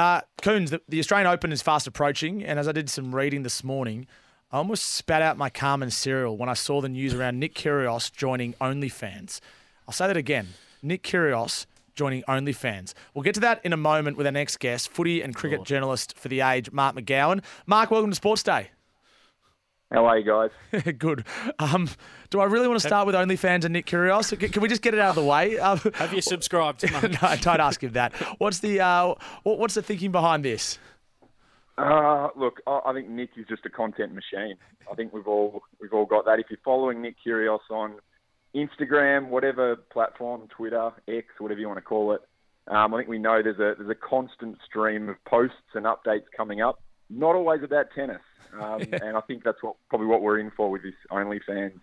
Uh, Coons, the, the Australian Open is fast approaching, and as I did some reading this morning, I almost spat out my Carmen cereal when I saw the news around Nick Kyrgios joining OnlyFans. I'll say that again. Nick Kyrgios joining OnlyFans. We'll get to that in a moment with our next guest, footy and cricket journalist for The Age, Mark McGowan. Mark, welcome to Sportsday. How are you guys? Good. Um, do I really want to start with OnlyFans and Nick Kyrgios? Can, can we just get it out of the way? Um, Have you subscribed to no, don't ask him that. What's the uh, what's the thinking behind this? Uh, look, I, I think Nick is just a content machine. I think we've all we've all got that. If you're following Nick Kyrgios on Instagram, whatever platform, Twitter, X, whatever you want to call it, um, I think we know there's a there's a constant stream of posts and updates coming up. Not always about tennis, um, and I think that's what probably what we're in for with this OnlyFans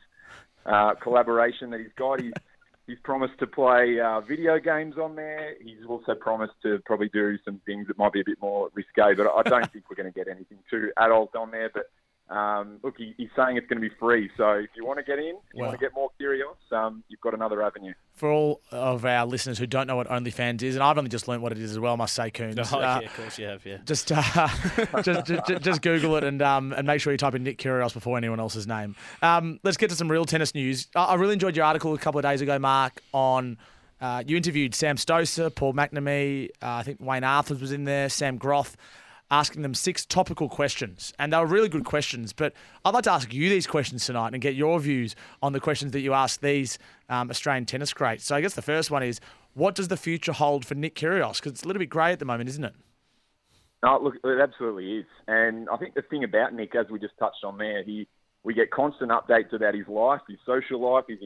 uh, collaboration that he's got. He's, he's promised to play uh, video games on there. He's also promised to probably do some things that might be a bit more risque, but I don't think we're going to get anything too adult on there. But um, look, he, he's saying it's going to be free. So if you want to get in, you Wow. want to get more curious, um, you've got another avenue. For all of our listeners who don't know what OnlyFans is, and I've only just learnt what it is as well, I must say, Coons. Oh, uh, yeah, of course you have, yeah. Just, uh, just, just, just Google it and um, and make sure you type in Nick Kyrgios before anyone else's name. Um, let's get to some real tennis news. I, I really enjoyed your article a couple of days ago, Mark. On uh, you interviewed Sam Stosur, Paul McNamee, uh, I think Wayne Arthurs was in there, Sam Groth, asking them six topical questions, and they were really good questions. But I'd like to ask you these questions tonight and get your views on the questions that you asked these um, Australian tennis greats. So I guess the first one is, what does the future hold for Nick Kyrgios? Because it's a little bit grey at the moment, isn't it? No, look, it absolutely is. And I think the thing about Nick, as we just touched on there, he we get constant updates about his life, his social life, his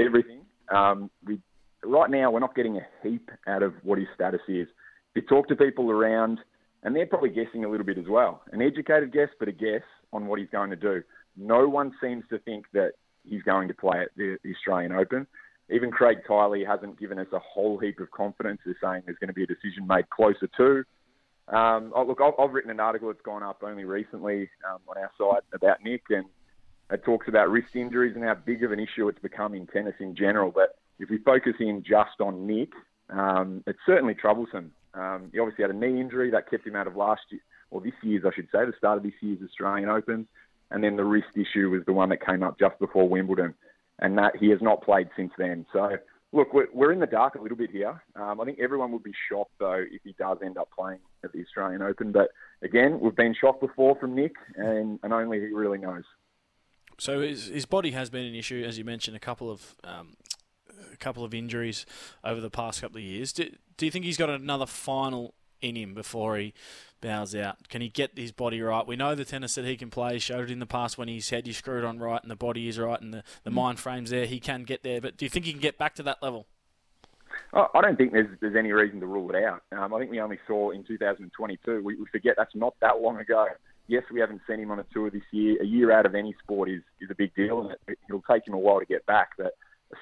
everything. Um, we right now we're not getting a heap out of what his status is. If You talk to people around, and they're probably guessing a little bit as well. An educated guess, but a guess on what he's going to do. No one seems to think that he's going to play at the, Australian Open. Even Craig Tiley hasn't given us a whole heap of confidence. They're saying there's going to be a decision made closer to. Um, oh, look, I've, I've written an article that's gone up only recently um, on our site about Nick, and it talks about wrist injuries and how big of an issue it's become in tennis in general. But if we focus in just on Nick, um, it's certainly troublesome. Um, he obviously had a knee injury that kept him out of last year, or this year's, I should say, the start of this year's Australian Open, and then the wrist issue was the one that came up just before Wimbledon, and that he has not played since then. So. Look, we're, we're in the dark a little bit here. Um, I think everyone would be shocked, though, if he does end up playing at the Australian Open. But again, we've been shocked before from Nick, and, and only he really knows. So his, his body has been an issue, as you mentioned, a couple of um, a couple of injuries over the past couple of years. Do, do you think he's got another final in him before he bows out? Can he get his body right? We know the tennis that he can play. He showed it in the past when his head is screwed on right and the body is right and the, the mind frame's there. He can get there. But do you think he can get back to that level? I I don't think there's there's any reason to rule it out. Um, I think we only saw in 2022. We, we forget that's not that long ago. Yes, we haven't seen him on a tour this year. A year out of any sport is is a big deal, and it, it'll take him a while to get back. But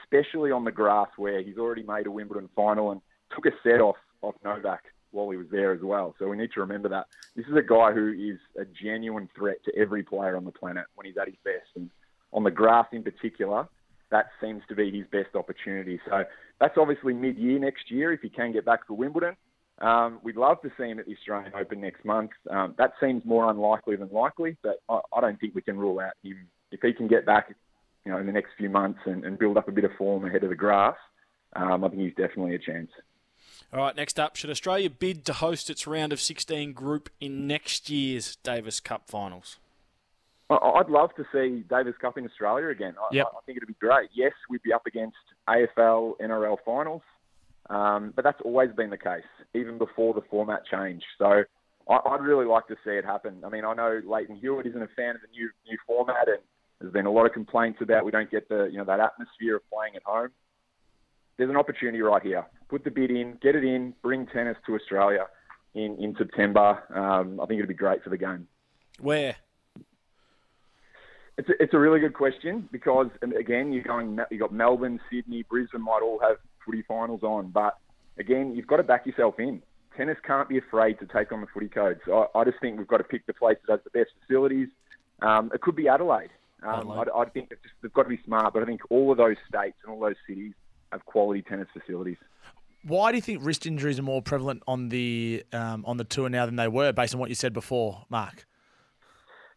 especially on the grass, where he's already made a Wimbledon final and took a set off off Novak while he was there as well. So we need to remember that this is a guy who is a genuine threat to every player on the planet when he's at his best, and on the grass in particular, that seems to be his best opportunity. So that's obviously mid-year next year if he can get back for Wimbledon. Um, we'd love to see him at the Australian Open next month. Um, that seems more unlikely than likely, but I, I don't think we can rule out him if he can get back, you know, in the next few months and, and build up a bit of form ahead of the grass. Um, I think he's definitely a chance. All right, next up, should Australia bid to host its round of 16 group in next year's Davis Cup finals? I'd love to see Davis Cup in Australia again. I, Yep. I think it'd be great. Yes, we'd be up against AFL, NRL finals, um, but that's always been the case, even before the format changed. So I, I'd really like to see it happen. I mean, I know Lleyton Hewitt isn't a fan of the new new format, and there's been a lot of complaints about we don't get the you know that atmosphere of playing at home. There's an opportunity right here. Put the bid in, get it in, bring tennis to Australia in in September. Um, I think it'd be great for the game. Where? It's a, it's a really good question because again you're going you got Melbourne, Sydney, Brisbane might all have footy finals on, but again you've got to back yourself in. Tennis can't be afraid to take on the footy codes. I, I just think we've got to pick the place that has the best facilities. Um, it could be Adelaide. Um. I, I think it's just, they've got to be smart, but I think all of those states and all those cities have quality tennis facilities. Why do you think wrist injuries are more prevalent on the um, on the tour now than they were, based on what you said before, Mark?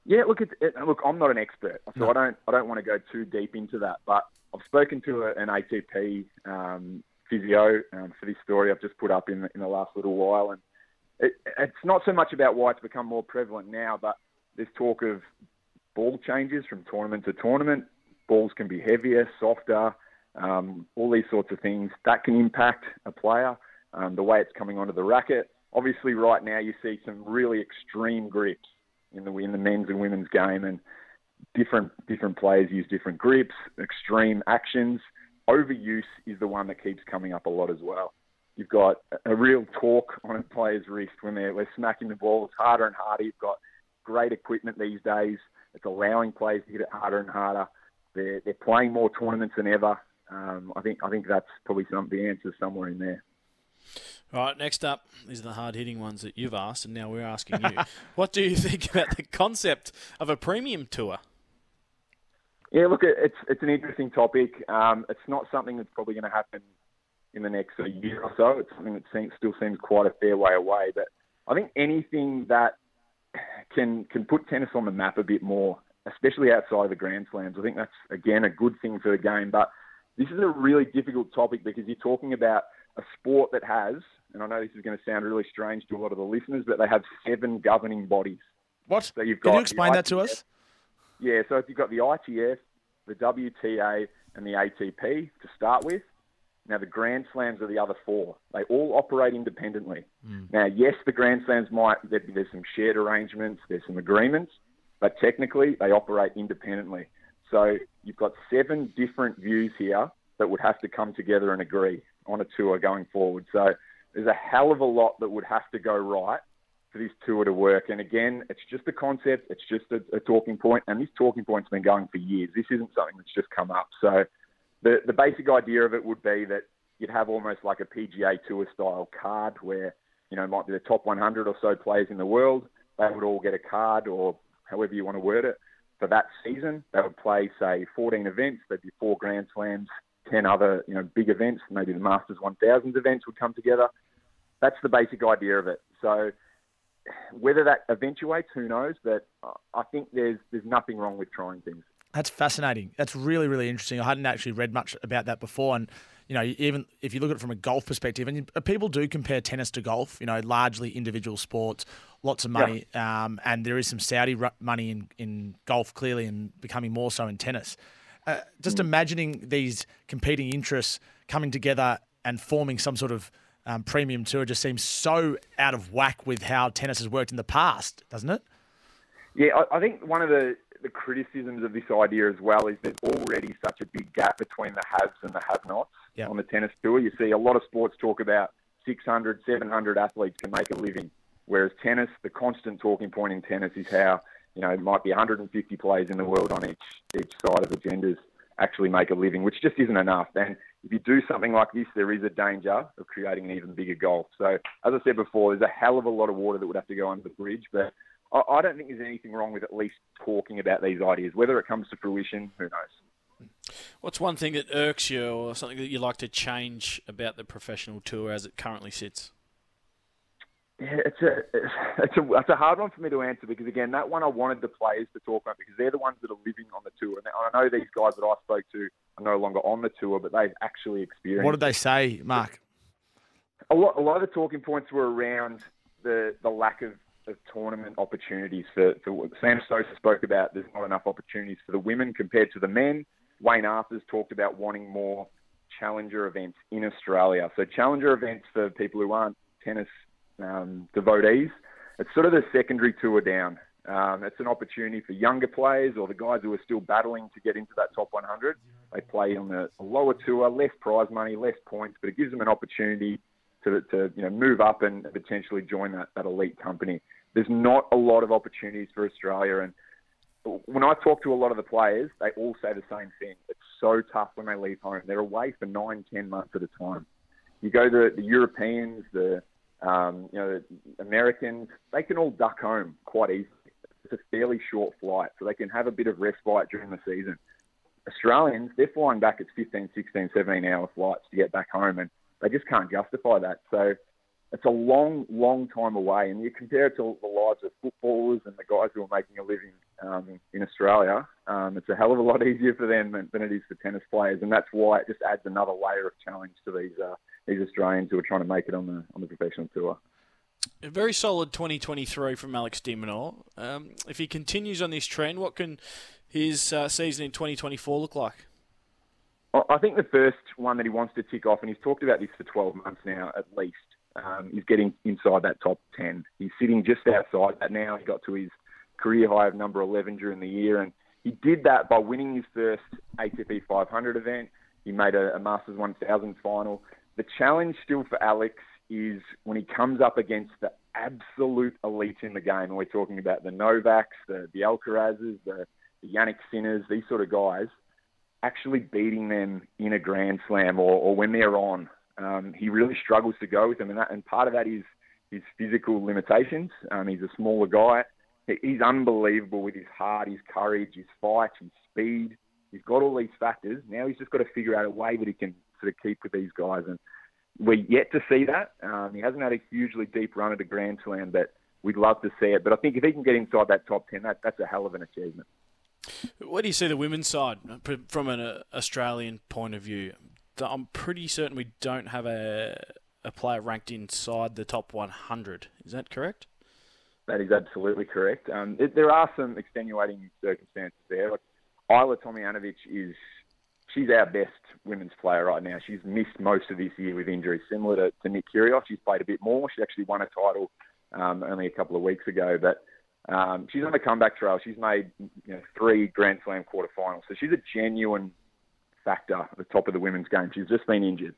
Yeah, look, it's, it, look, I'm not an expert, so no. I don't I don't want to go too deep into that. But I've spoken to a, an ATP um, physio um, for this story I've just put up in in the last little while, and it, it's not so much about why it's become more prevalent now, but there's talk of ball changes from tournament to tournament. Balls can be heavier, softer, um, all these sorts of things. That can impact a player, um, the way it's coming onto the racket. Obviously, right now you see some really extreme grips in the in the men's and women's game, and different different players use different grips, extreme actions. Overuse is the one that keeps coming up a lot as well. You've got a real torque on a player's wrist when they're, they're smacking the ball. It's harder and harder. You've got great equipment these days. It's allowing players to hit it harder and harder. They're, they're playing more tournaments than ever. Um, I think I think that's probably some the answer somewhere in there. All right, next up, these are the hard hitting ones that you've asked, and now we're asking you. what do you think about the concept of a premium tour? Yeah, look, it's it's an interesting topic. Um, it's not something that's probably going to happen in the next year or so. It's something that seems, still seems quite a fair way away. But I think anything that can can put tennis on the map a bit more, especially outside of the Grand Slams, I think that's again a good thing for the game. But this is a really difficult topic because you're talking about a sport that has, and I know this is going to sound really strange to a lot of the listeners, but they have seven governing bodies. What? So you've got Can you explain that to us? Yeah, so if you've got the ITF, the WTA, and the ATP to start with. Now, the Grand Slams are the other four. They all operate independently. Mm. Now, yes, the Grand Slams might, there's some shared arrangements, there's some agreements, but technically they operate independently. So you've got seven different views here that would have to come together and agree on a tour going forward. So there's a hell of a lot that would have to go right for this tour to work. And again, it's just a concept, it's just a, a talking point. point, and this talking point's been going for years. This isn't something that's just come up. So the the basic idea of it would be that you'd have almost like a PGA Tour style card where you know it might be the top 100 or so players in the world. They would all get a card, or however you want to word it, for that season. They would play say 14 events. There'd be four Grand Slams, 10 other you know big events. Maybe the Masters 1000 events would come together. That's the basic idea of it. So whether that eventuates, who knows? But I think there's there's nothing wrong with trying things. That's fascinating. That's really, really interesting. I hadn't actually read much about that before. And, you know, even if you look at it from a golf perspective, and people do compare tennis to golf, you know, largely individual sports, lots of money. Yeah. Um, and there is some Saudi money in, in golf, clearly, and becoming more so in tennis. Uh, just mm. imagining these competing interests coming together and forming some sort of um, premium tour just seems so out of whack with how tennis has worked in the past, doesn't it? Yeah, I, I think one of the the criticisms of this idea as well is there's already such a big gap between the haves and the have-nots yep. on the tennis tour. You see a lot of sports talk about 600, 700 athletes can make a living, whereas tennis, the constant talking point in tennis is how you know it might be 150 players in the world on each each side of the genders actually make a living, which just isn't enough. And if you do something like this, there is a danger of creating an even bigger gulf. So, as I said before, there's a hell of a lot of water that would have to go under the bridge, but I, don't think there's anything wrong with at least talking about these ideas. Whether it comes to fruition, who knows? What's one thing that irks you, or something that you'd like to change about the professional tour as it currently sits? Yeah, it's a it's a it's a hard one for me to answer because again, that one I wanted the players to talk about because they're the ones that are living on the tour, and I know these guys that I spoke to are no longer on the tour, but they've actually experienced. What did they say, Mark? A lot, a lot of the talking points were around the the lack of of tournament opportunities for, for Sam Stosur spoke about. There's not enough opportunities for the women compared to the men. Wayne Arthurs talked about wanting more challenger events in Australia. So challenger events for people who aren't tennis um, devotees. It's sort of the secondary tour down. Um, it's an opportunity for younger players or the guys who are still battling to get into that top 100. They play on the lower tour, less prize money, less points, but it gives them an opportunity to, to you know move up and potentially join that, that elite company there's not a lot of opportunities for Australia. And when I talk to a lot of the players, they all say the same thing. It's so tough when they leave home. They're away for nine, ten months at a time. You go to the Europeans, the um, you know the Americans, they can all duck home quite easily. It's a fairly short flight, so they can have a bit of respite during the season. Australians, they're flying back at 15, 16, 17 hour flights to get back home, and they just can't justify that. So it's a long, long time away. And you compare it to the lives of footballers and the guys who are making a living um, in Australia, um, it's a hell of a lot easier for them than, than, it is for tennis players. And that's why it just adds another layer of challenge to these uh, these Australians who are trying to make it on the on the professional tour. A very solid 2023 from Alex de Minaur. Um, if he continues on this trend, what can his uh, season in 2024 look like? I think the first one that he wants to tick off, and he's talked about this for 12 months now at least, um, is getting inside that top 10. He's sitting just outside that now. He got to his career high of number 11 during the year, and he did that by winning his first ATP 500 event. He made a, a Masters 1000 final. The challenge still for Alex is when he comes up against the absolute elite in the game, and we're talking about the Novaks, the, the Alcarazes, the, the Jannik Sinners, these sort of guys, actually beating them in a Grand Slam or, or when they're on. Um, he really struggles to go with them, and, that, and part of that is his physical limitations. Um, he's a smaller guy. He's unbelievable with his heart, his courage, his fight, his speed. He's got all these factors. Now he's just got to figure out a way that he can sort of keep with these guys. And we're yet to see that. Um, he hasn't had a hugely deep run at a Grand Slam, but we'd love to see it. But I think if he can get inside that top 10, that, that's a hell of an achievement. Where do you see the women's side from an uh, Australian point of view? I'm pretty certain we don't have a, a player ranked inside the top 100. Is that correct? That is absolutely correct. Um, it, there are some extenuating circumstances there. Like Ajla Tomljanovic is she's our best women's player right now. She's missed most of this year with injuries, similar to, to Nick Kyrgios. She's played a bit more. She actually won a title um, only a couple of weeks ago, but um, she's on the comeback trail. She's made you know, three Grand Slam quarterfinals, so she's a genuine factor at the top of the women's game. She's just been injured.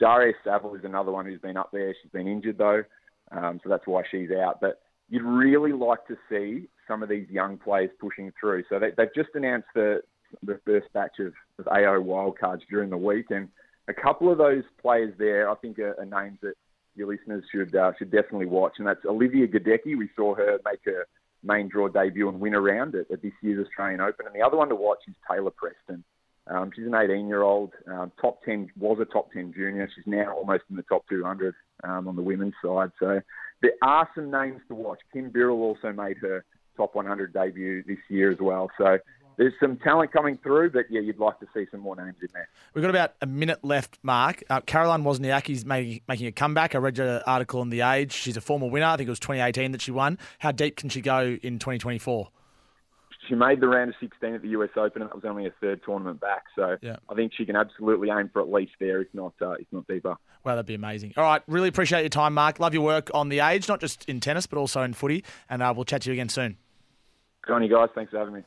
Daria Saville is another one who's been up there. She's been injured though, um, so that's why she's out. But you'd really like to see some of these young players pushing through. So they, have just announced the the first batch of, of AO wildcards during the week, and a couple of those players there, I think, are, are names that your listeners should uh, should definitely watch, and that's Olivia Gadecki. We saw her make her main draw debut and win a round at, at this year's Australian Open, and the other one to watch is Taylor Preston. Um, she's an 18-year-old, um, top 10 was a top 10 junior. She's now almost in the top 200 um, on the women's side. So there are some names to watch. Kim Birrell also made her top 100 debut this year as well. So there's some talent coming through, but yeah, you'd like to see some more names in there. We've got about a minute left, Mark. Uh, Caroline Wozniacki's making, making a comeback. I read your article in The Age. She's a former winner. I think it was 2018 that she won. How deep can she go in 2024? She made the round of 16 at the US Open, and that was only a third tournament back. So yeah. I think she can absolutely aim for at least there, if not, uh, if not deeper. Well, that'd be amazing. All right, really appreciate your time, Mark. Love your work on the age, not just in tennis, but also in footy. And uh, we'll chat to you again soon. Good on you guys. Thanks for having me.